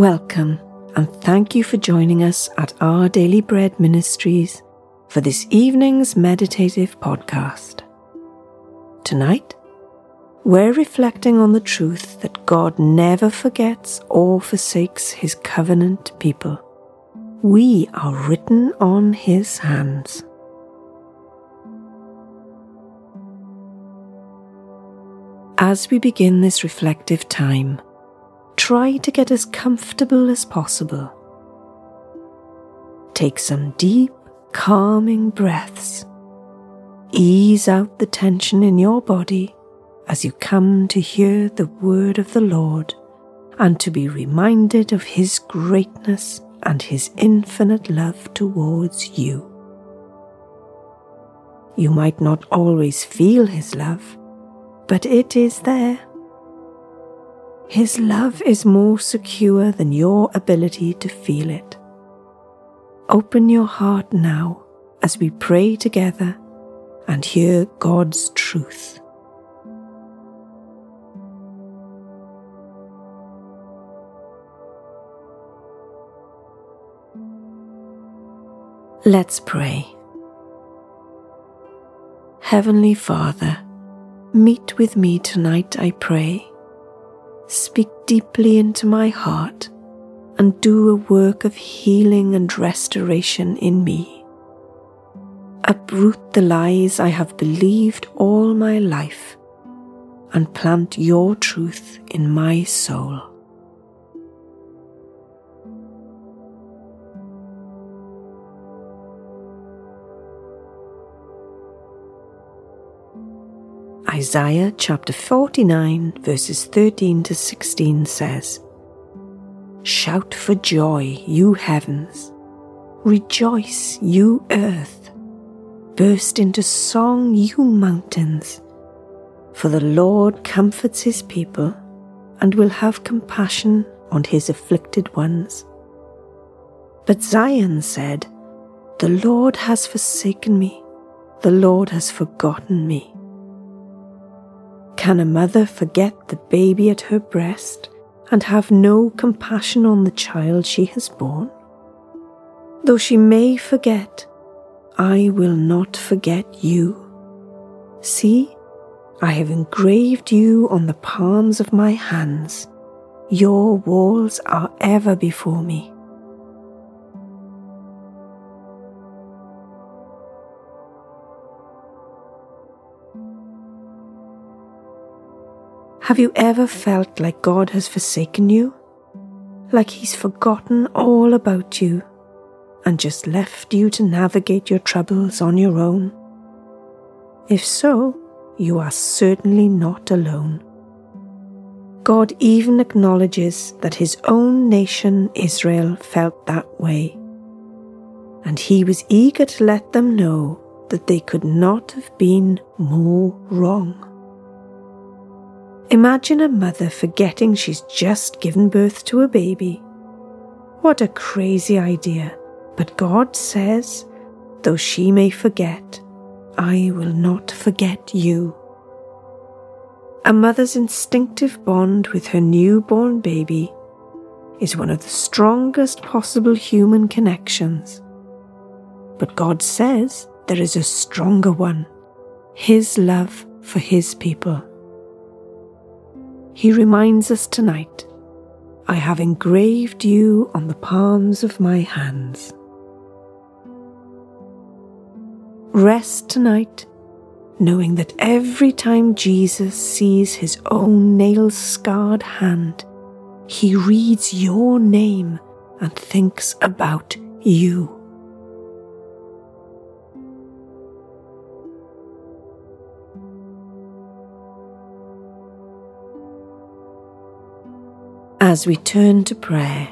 Welcome, and thank you for joining us at Our Daily Bread Ministries for this evening's meditative podcast. Tonight, we're reflecting on the truth that God never forgets or forsakes His covenant people. We are written on His hands. As we begin this reflective time, try to get as comfortable as possible. Take some deep, calming breaths. Ease out the tension in your body as you come to hear the word of the Lord and to be reminded of His greatness and His infinite love towards you. You might not always feel His love but it is there. His love is more secure than your ability to feel it. Open your heart now as we pray together and hear God's truth. Let's pray. Heavenly Father, Meet with me tonight, I pray. Speak deeply into my heart and do a work of healing and restoration in me. Uproot the lies I have believed all my life and plant your truth in my soul. Isaiah chapter 49, verses 13 to 16 says, Shout for joy, you heavens! Rejoice, you earth! Burst into song, you mountains! For the Lord comforts his people and will have compassion on his afflicted ones. But Zion said, The Lord has forsaken me, the Lord has forgotten me. Can a mother forget the baby at her breast and have no compassion on the child she has borne? Though she may forget, I will not forget you. See, I have engraved you on the palms of my hands. Your walls are ever before me. Have you ever felt like God has forsaken you? Like He's forgotten all about you and just left you to navigate your troubles on your own? If so, you are certainly not alone. God even acknowledges that His own nation, Israel, felt that way. And He was eager to let them know that they could not have been more wrong. Imagine a mother forgetting she's just given birth to a baby. What a crazy idea. But God says, though she may forget, I will not forget you. A mother's instinctive bond with her newborn baby is one of the strongest possible human connections. But God says there is a stronger one His love for His people. He reminds us tonight I have engraved you on the palms of my hands. Rest tonight, knowing that every time Jesus sees his own nail scarred hand, he reads your name and thinks about you. As we turn to prayer,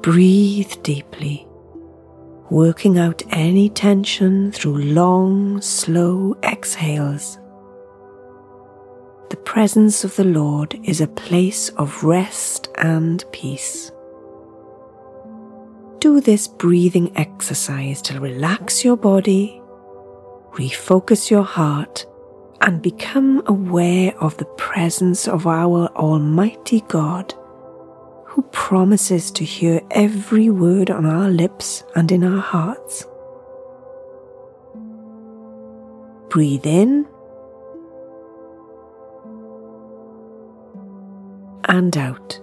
breathe deeply, working out any tension through long, slow exhales. The presence of the Lord is a place of rest and peace. Do this breathing exercise to relax your body, refocus your heart, and become aware of the presence of our Almighty God who promises to hear every word on our lips and in our hearts. Breathe in and out.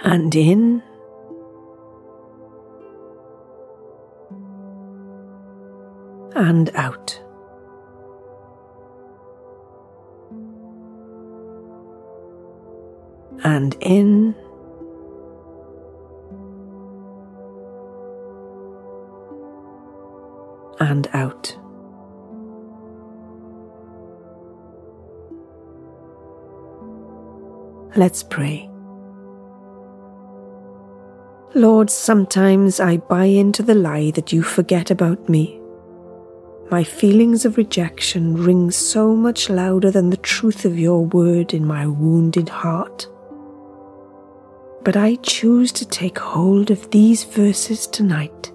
And in and out. And in and out. Let's pray. Lord, sometimes I buy into the lie that you forget about me. My feelings of rejection ring so much louder than the truth of your word in my wounded heart. But I choose to take hold of these verses tonight.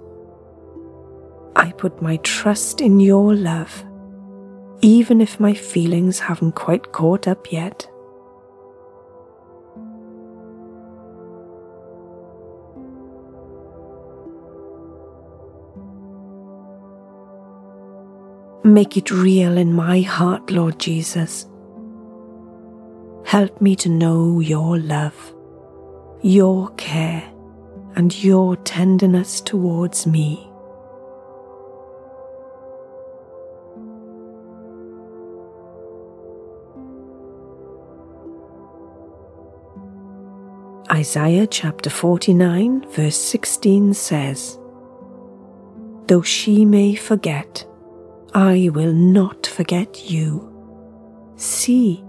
I put my trust in your love, even if my feelings haven't quite caught up yet. Make it real in my heart, Lord Jesus. Help me to know your love, your care, and your tenderness towards me. Isaiah chapter 49, verse 16 says, Though she may forget, I will not forget you. See,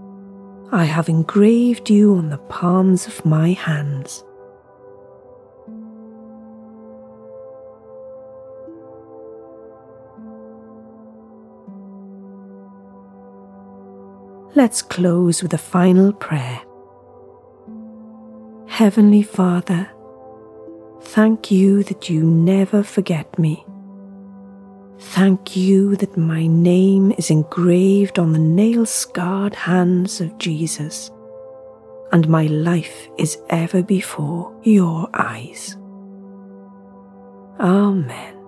I have engraved you on the palms of my hands. Let's close with a final prayer. Heavenly Father, thank you that you never forget me. Thank you that my name is engraved on the nail scarred hands of Jesus, and my life is ever before your eyes. Amen.